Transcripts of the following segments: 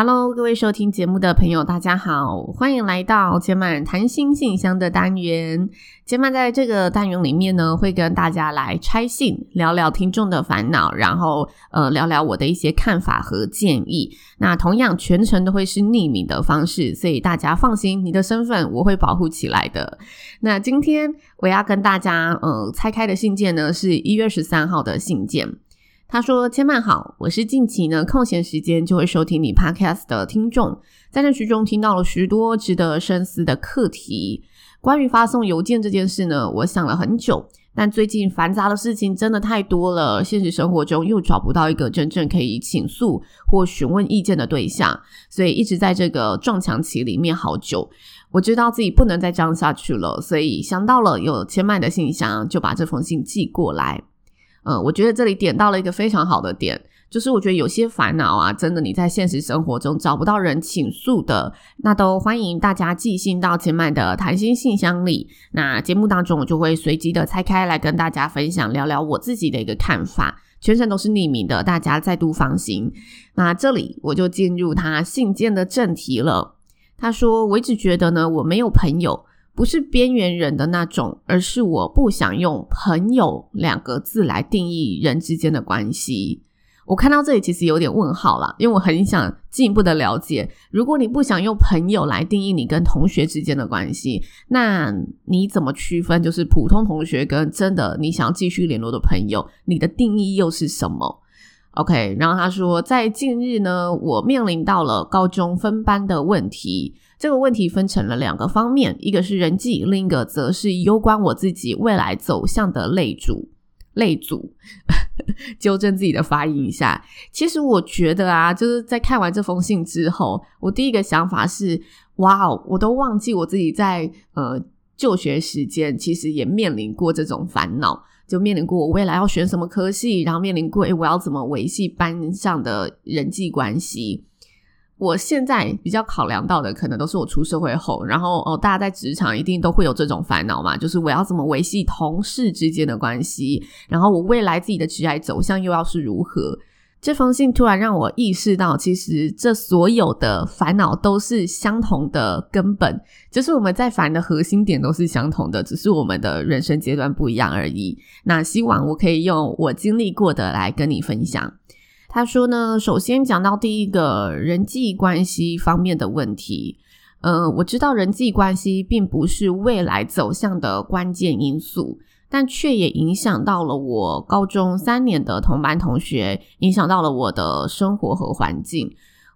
Hello，各位收听节目的朋友，大家好，欢迎来到千曼谈心信箱的单元。千曼在这个单元里面呢，会跟大家来拆信，聊聊听众的烦恼，然后呃，聊聊我的一些看法和建议。那同样全程都会是匿名的方式，所以大家放心，你的身份我会保护起来的。那今天我要跟大家呃拆开的信件呢，是一月十三号的信件。他说：“千嫚好，我是近期呢空闲时间就会收听你 Podcast 的听众，在那之中听到了许多值得深思的课题。关于发送邮件这件事呢，我想了很久，但最近繁杂的事情真的太多了，现实生活中又找不到一个真正可以倾诉或询问意见的对象，所以一直在这个撞墙期里面好久。我知道自己不能再这样下去了，所以想到了有千嫚的信箱，就把这封信寄过来。”嗯，我觉得这里点到了一个非常好的点，就是我觉得有些烦恼啊，真的你在现实生活中找不到人倾诉的，那都欢迎大家寄信到前麦的谈心信箱里。那节目当中我就会随机的拆开来跟大家分享，聊聊我自己的一个看法，全程都是匿名的，大家再度放心。那这里我就进入他信件的正题了。他说：“我一直觉得呢，我没有朋友。”不是边缘人的那种，而是我不想用“朋友”两个字来定义人之间的关系。我看到这里其实有点问号啦，因为我很想进一步的了解。如果你不想用“朋友”来定义你跟同学之间的关系，那你怎么区分就是普通同学跟真的你想要继续联络的朋友？你的定义又是什么？OK，然后他说，在近日呢，我面临到了高中分班的问题。这个问题分成了两个方面，一个是人际，另一个则是攸关我自己未来走向的类主。类组，纠正自己的发音一下。其实我觉得啊，就是在看完这封信之后，我第一个想法是：哇哦，我都忘记我自己在呃就学时间，其实也面临过这种烦恼，就面临过我未来要选什么科系，然后面临过诶我要怎么维系班上的人际关系。我现在比较考量到的，可能都是我出社会后，然后哦，大家在职场一定都会有这种烦恼嘛，就是我要怎么维系同事之间的关系，然后我未来自己的职业走向又要是如何？这封信突然让我意识到，其实这所有的烦恼都是相同的根本，就是我们在烦的核心点都是相同的，只是我们的人生阶段不一样而已。那希望我可以用我经历过的来跟你分享。他说呢，首先讲到第一个人际关系方面的问题，呃，我知道人际关系并不是未来走向的关键因素，但却也影响到了我高中三年的同班同学，影响到了我的生活和环境。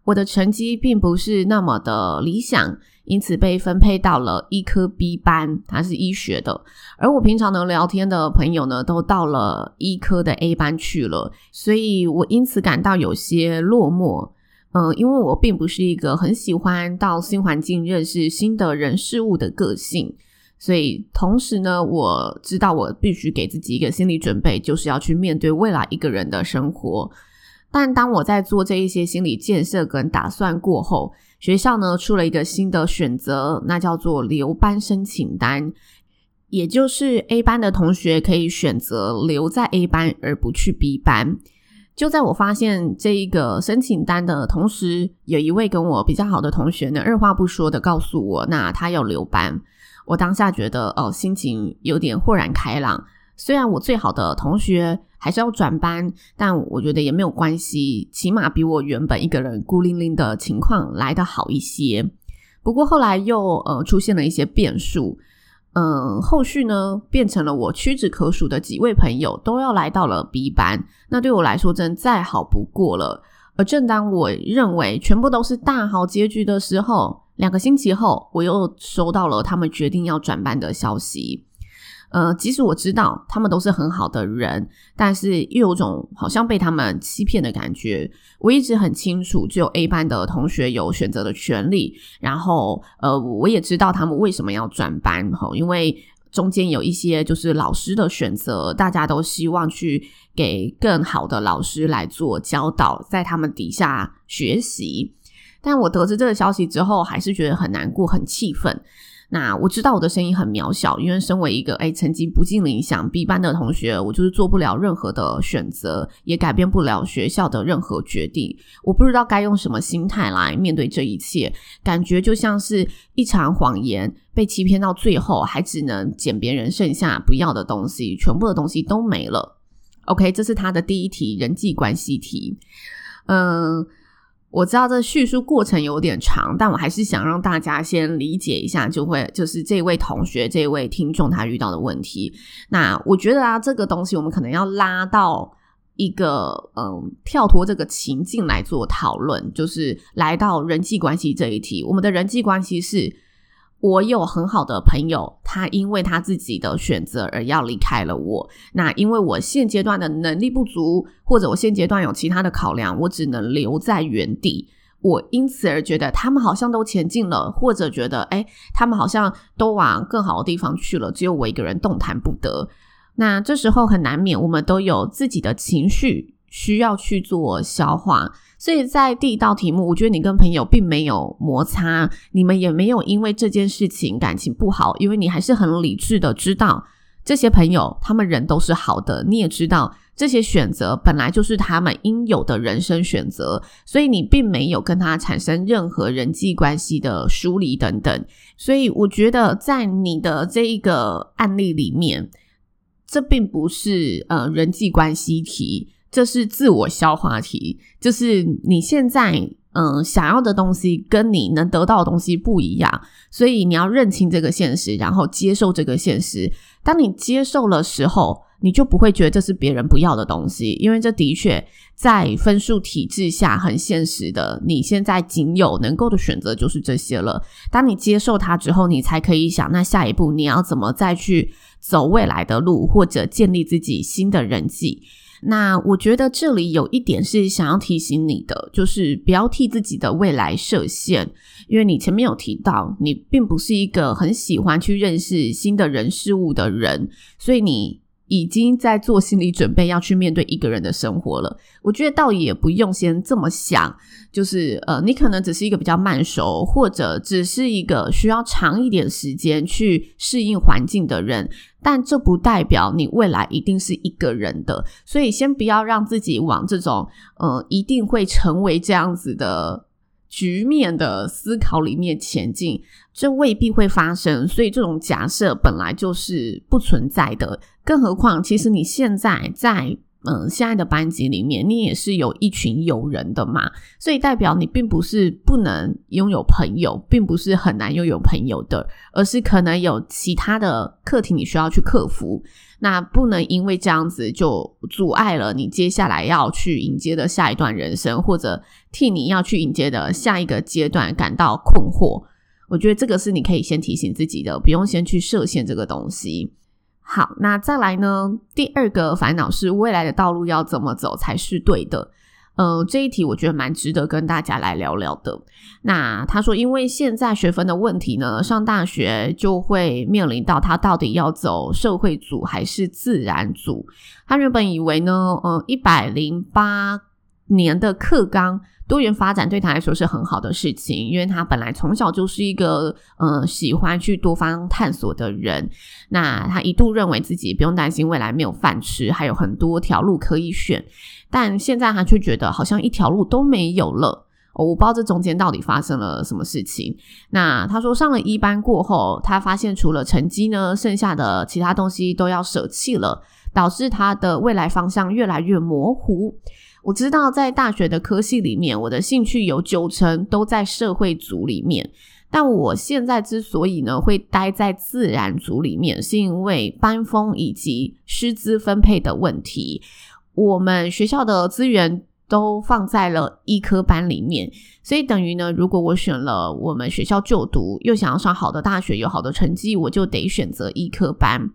我的成绩并不是那么的理想。因此被分配到了医科 B 班，他是医学的，而我平常能聊天的朋友呢，都到了医科的 A 班去了，所以我因此感到有些落寞。嗯、因为我并不是一个很喜欢到新环境认识新的人事物的个性，所以同时呢，我知道我必须给自己一个心理准备，就是要去面对未来一个人的生活。但当我在做这一些心理建设跟打算过后，学校呢出了一个新的选择，那叫做留班申请单，也就是 A 班的同学可以选择留在 A 班而不去 B 班。就在我发现这一个申请单的同时，有一位跟我比较好的同学呢，二话不说的告诉我，那他要留班。我当下觉得哦，心情有点豁然开朗。虽然我最好的同学还是要转班，但我觉得也没有关系，起码比我原本一个人孤零零的情况来得好一些。不过后来又呃出现了一些变数，嗯、呃，后续呢变成了我屈指可数的几位朋友都要来到了 B 班，那对我来说真再好不过了。而正当我认为全部都是大好结局的时候，两个星期后，我又收到了他们决定要转班的消息。呃，即使我知道他们都是很好的人，但是又有种好像被他们欺骗的感觉。我一直很清楚，只有 A 班的同学有选择的权利。然后，呃，我也知道他们为什么要转班，哈因为中间有一些就是老师的选择，大家都希望去给更好的老师来做教导，在他们底下学习。但我得知这个消息之后，还是觉得很难过、很气愤。那我知道我的声音很渺小，因为身为一个诶成绩不尽理想 B 班的同学，我就是做不了任何的选择，也改变不了学校的任何决定。我不知道该用什么心态来面对这一切，感觉就像是一场谎言被欺骗到最后，还只能捡别人剩下不要的东西，全部的东西都没了。OK，这是他的第一题人际关系题，嗯。我知道这叙述过程有点长，但我还是想让大家先理解一下，就会就是这位同学、这位听众他遇到的问题。那我觉得啊，这个东西我们可能要拉到一个嗯，跳脱这个情境来做讨论，就是来到人际关系这一题。我们的人际关系是。我有很好的朋友，他因为他自己的选择而要离开了我。那因为我现阶段的能力不足，或者我现阶段有其他的考量，我只能留在原地。我因此而觉得他们好像都前进了，或者觉得诶，他们好像都往更好的地方去了，只有我一个人动弹不得。那这时候很难免，我们都有自己的情绪需要去做消化。所以在第一道题目，我觉得你跟朋友并没有摩擦，你们也没有因为这件事情感情不好，因为你还是很理智的知道这些朋友他们人都是好的，你也知道这些选择本来就是他们应有的人生选择，所以你并没有跟他产生任何人际关系的疏离等等。所以我觉得在你的这一个案例里面，这并不是呃人际关系题。这是自我消化题，就是你现在嗯、想要的东西跟你能得到的东西不一样，所以你要认清这个现实，然后接受这个现实。当你接受了时候，你就不会觉得这是别人不要的东西，因为这的确在分数体制下很现实的。你现在仅有能够的选择就是这些了。当你接受它之后，你才可以想，那下一步你要怎么再去走未来的路，或者建立自己新的人际。那我觉得这里有一点是想要提醒你的，就是不要替自己的未来设限，因为你前面有提到，你并不是一个很喜欢去认识新的人事物的人，所以你已经在做心理准备要去面对一个人的生活了。我觉得倒也不用先这么想，就是呃，你可能只是一个比较慢熟，或者只是一个需要长一点时间去适应环境的人。但这不代表你未来一定是一个人的，所以先不要让自己往这种呃一定会成为这样子的局面的思考里面前进，这未必会发生。所以这种假设本来就是不存在的，更何况其实你现在在。嗯，现在的班级里面，你也是有一群友人的嘛，所以代表你并不是不能拥有朋友，并不是很难拥有朋友的，而是可能有其他的课题你需要去克服。那不能因为这样子就阻碍了你接下来要去迎接的下一段人生，或者替你要去迎接的下一个阶段感到困惑。我觉得这个是你可以先提醒自己的，不用先去设限这个东西。好，那再来呢？第二个烦恼是未来的道路要怎么走才是对的？呃，这一题我觉得蛮值得跟大家来聊聊的。那他说，因为现在学分的问题呢，上大学就会面临到他到底要走社会组还是自然组。他原本以为呢，呃，一百零八年的课纲。多元发展对他来说是很好的事情，因为他本来从小就是一个呃喜欢去多方探索的人。那他一度认为自己不用担心未来没有饭吃，还有很多条路可以选。但现在他却觉得好像一条路都没有了。我不知道这中间到底发生了什么事情。那他说上了一班过后，他发现除了成绩呢，剩下的其他东西都要舍弃了，导致他的未来方向越来越模糊。我知道在大学的科系里面，我的兴趣有九成都在社会组里面。但我现在之所以呢会待在自然组里面，是因为班风以及师资分配的问题。我们学校的资源都放在了医科班里面，所以等于呢，如果我选了我们学校就读，又想要上好的大学，有好的成绩，我就得选择医科班。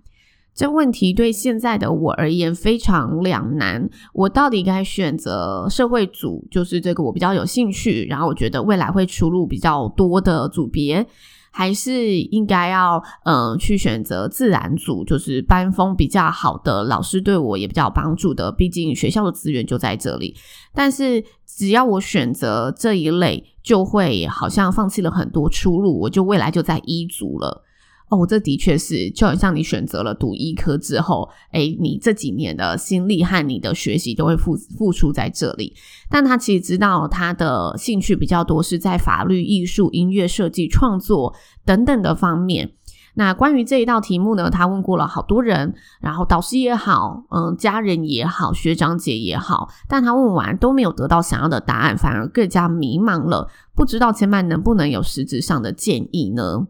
这问题对现在的我而言非常两难，我到底该选择社会组，就是这个我比较有兴趣，然后我觉得未来会出路比较多的组别。还是应该要嗯、呃、去选择自然组，就是班风比较好的老师对我也比较有帮助的，毕竟学校的资源就在这里。但是只要我选择这一类，就会好像放弃了很多出路，我就未来就在一组了。哦，这的确是，就好像你选择了读医科之后，诶，你这几年的心力和你的学习都会付付出在这里。但他其实知道他的兴趣比较多是在法律、艺术、音乐、设计、创作等等的方面。那关于这一道题目呢，他问过了好多人，然后导师也好，嗯，家人也好，学长姐也好，但他问完都没有得到想要的答案，反而更加迷茫了，不知道千曼能不能有实质上的建议呢？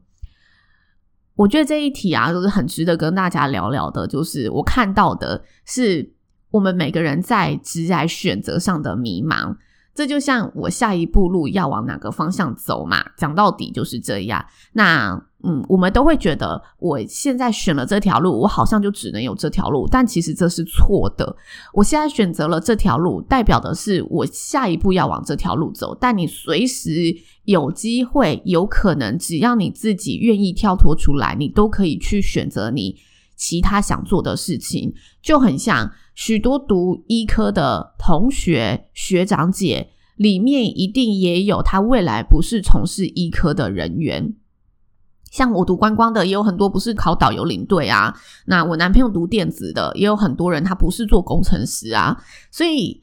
我觉得这一题啊，就是很值得跟大家聊聊的。就是我看到的是，我们每个人在职涯选择上的迷茫。这就像我下一步路要往哪个方向走嘛，讲到底就是这样。那嗯，我们都会觉得我现在选了这条路，我好像就只能有这条路，但其实这是错的。我现在选择了这条路，代表的是我下一步要往这条路走。但你随时有机会，有可能，只要你自己愿意跳脱出来，你都可以去选择你其他想做的事情，就很像。许多读医科的同学、学长姐里面，一定也有他未来不是从事医科的人员。像我读观光的，也有很多不是考导游领队啊。那我男朋友读电子的，也有很多人他不是做工程师啊。所以，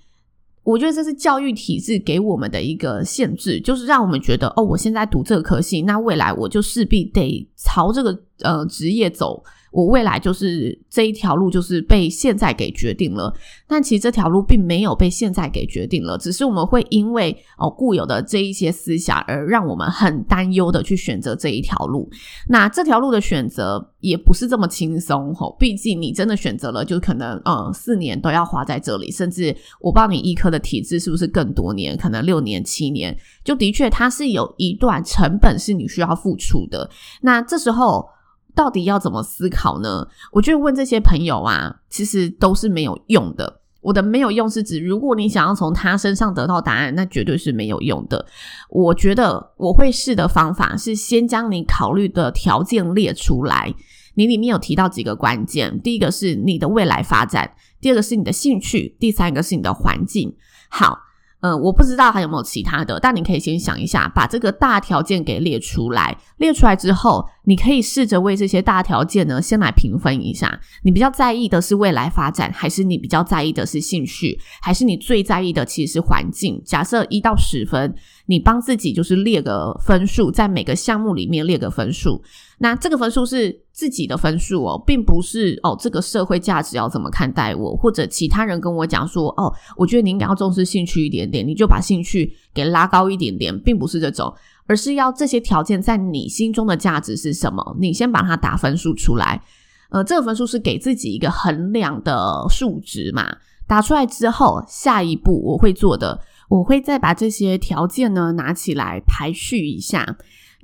我觉得这是教育体制给我们的一个限制，就是让我们觉得哦，我现在读这个科系，那未来我就势必得朝这个呃职业走。我未来就是这一条路，就是被现在给决定了。但其实这条路并没有被现在给决定了，只是我们会因为哦固有的这一些思想，而让我们很担忧的去选择这一条路。那这条路的选择也不是这么轻松吼，毕竟你真的选择了，就可能呃四年都要花在这里，甚至我不知道你医科的体制是不是更多年，可能六年七年，就的确它是有一段成本是你需要付出的。那这时候。到底要怎么思考呢？我觉得问这些朋友啊，其实都是没有用的。我的没有用是指，如果你想要从他身上得到答案，那绝对是没有用的。我觉得我会试的方法是先将你考虑的条件列出来。你里面有提到几个关键，第一个是你的未来发展，第二个是你的兴趣，第三个是你的环境。好。嗯，我不知道还有没有其他的，但你可以先想一下，把这个大条件给列出来。列出来之后，你可以试着为这些大条件呢，先来评分一下。你比较在意的是未来发展，还是你比较在意的是兴趣，还是你最在意的其实是环境？假设一到十分，你帮自己就是列个分数，在每个项目里面列个分数。那这个分数是自己的分数哦，并不是哦，这个社会价值要怎么看待我，或者其他人跟我讲说哦，我觉得你应该要重视兴趣一点点，你就把兴趣给拉高一点点，并不是这种，而是要这些条件在你心中的价值是什么，你先把它打分数出来。呃，这个分数是给自己一个衡量的数值嘛，打出来之后，下一步我会做的，我会再把这些条件呢拿起来排序一下。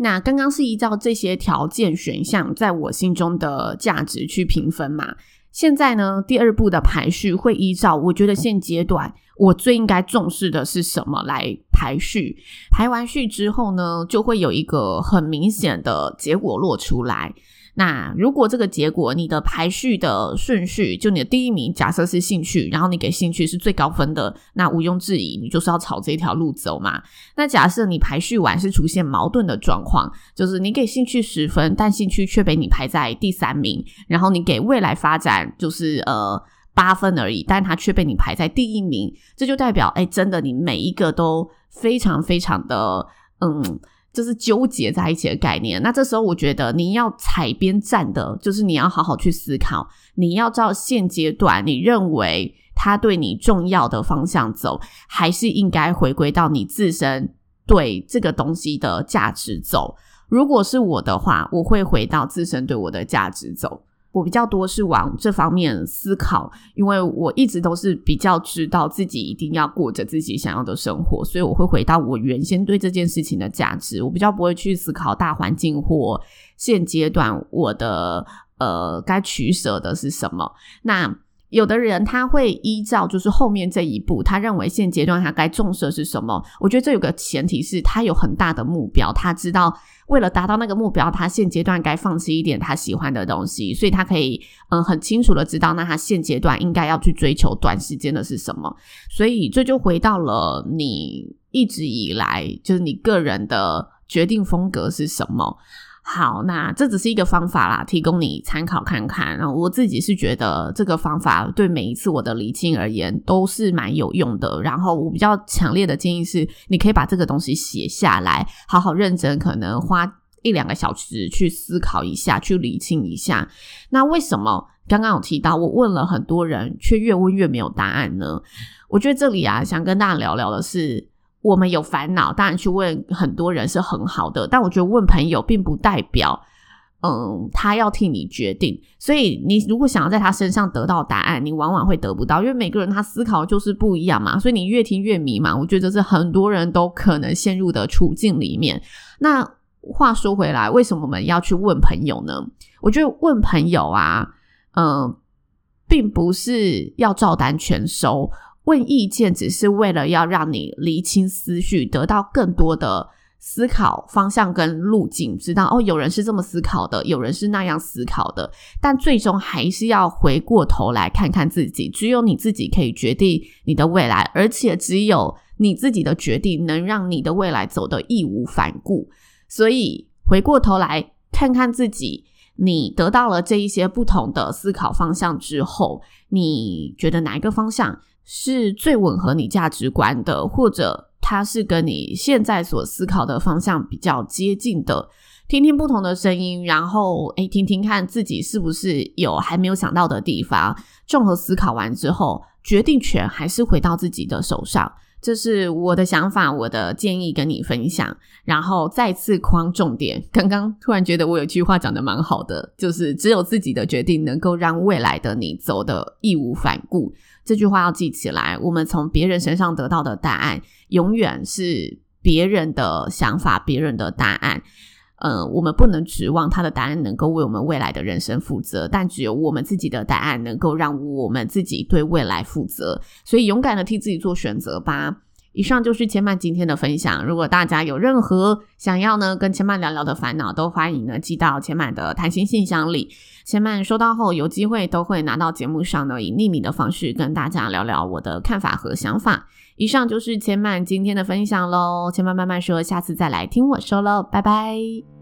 那刚刚是依照这些条件选项在我心中的价值去评分嘛？现在呢，第二步的排序会依照我觉得现阶段我最应该重视的是什么来排序。排完序之后呢，就会有一个很明显的结果落出来。那如果这个结果，你的排序的顺序，就你的第一名，假设是兴趣，然后你给兴趣是最高分的，那毋庸置疑，你就是要朝这条路走嘛。那假设你排序完是出现矛盾的状况，就是你给兴趣十分，但兴趣却被你排在第三名，然后你给未来发展就是呃八分而已，但它却被你排在第一名，这就代表，哎，真的你每一个都非常非常的嗯。就是纠结在一起的概念。那这时候，我觉得你要踩边站的，就是你要好好去思考，你要照现阶段你认为他对你重要的方向走，还是应该回归到你自身对这个东西的价值走。如果是我的话，我会回到自身对我的价值走。我比较多是往这方面思考，因为我一直都是比较知道自己一定要过着自己想要的生活，所以我会回到我原先对这件事情的价值。我比较不会去思考大环境或现阶段我的呃该取舍的是什么。那有的人他会依照就是后面这一步，他认为现阶段他该重视的是什么？我觉得这有个前提是他有很大的目标，他知道。为了达到那个目标，他现阶段该放弃一点他喜欢的东西，所以他可以嗯很清楚的知道，那他现阶段应该要去追求短时间的是什么。所以这就回到了你一直以来就是你个人的决定风格是什么。好，那这只是一个方法啦，提供你参考看看。然后我自己是觉得这个方法对每一次我的厘清而言都是蛮有用的。然后我比较强烈的建议是，你可以把这个东西写下来，好好认真，可能花一两个小时去思考一下，去理清一下。那为什么刚刚有提到，我问了很多人，却越问越没有答案呢？我觉得这里啊，想跟大家聊聊的是。我们有烦恼，当然去问很多人是很好的，但我觉得问朋友并不代表，嗯，他要替你决定。所以你如果想要在他身上得到答案，你往往会得不到，因为每个人他思考就是不一样嘛。所以你越听越迷茫，我觉得这是很多人都可能陷入的处境里面。那话说回来，为什么我们要去问朋友呢？我觉得问朋友啊，嗯，并不是要照单全收。问意见只是为了要让你理清思绪，得到更多的思考方向跟路径，知道哦，有人是这么思考的，有人是那样思考的，但最终还是要回过头来看看自己。只有你自己可以决定你的未来，而且只有你自己的决定能让你的未来走得义无反顾。所以回过头来看看自己，你得到了这一些不同的思考方向之后，你觉得哪一个方向是最吻合你价值观的，或者它是跟你现在所思考的方向比较接近的？听听不同的声音，然后诶，听听看自己是不是有还没有想到的地方。综合思考完之后，决定权还是回到自己的手上。这是我的想法，我的建议跟你分享。然后再次框重点，刚刚突然觉得我有句话讲的蛮好的，就是只有自己的决定能够让未来的你走得义无反顾。这句话要记起来。我们从别人身上得到的答案，永远是别人的想法，别人的答案。嗯，我们不能指望他的答案能够为我们未来的人生负责，但只有我们自己的答案能够让我们自己对未来负责。所以，勇敢的替自己做选择吧。以上就是千曼今天的分享。如果大家有任何想要呢跟千曼聊聊的烦恼，都欢迎呢寄到千曼的谈心信箱里。千曼收到后，有机会都会拿到节目上呢，以匿名的方式跟大家聊聊我的看法和想法。以上就是千曼今天的分享喽，千曼慢慢说，下次再来听我说喽，拜拜。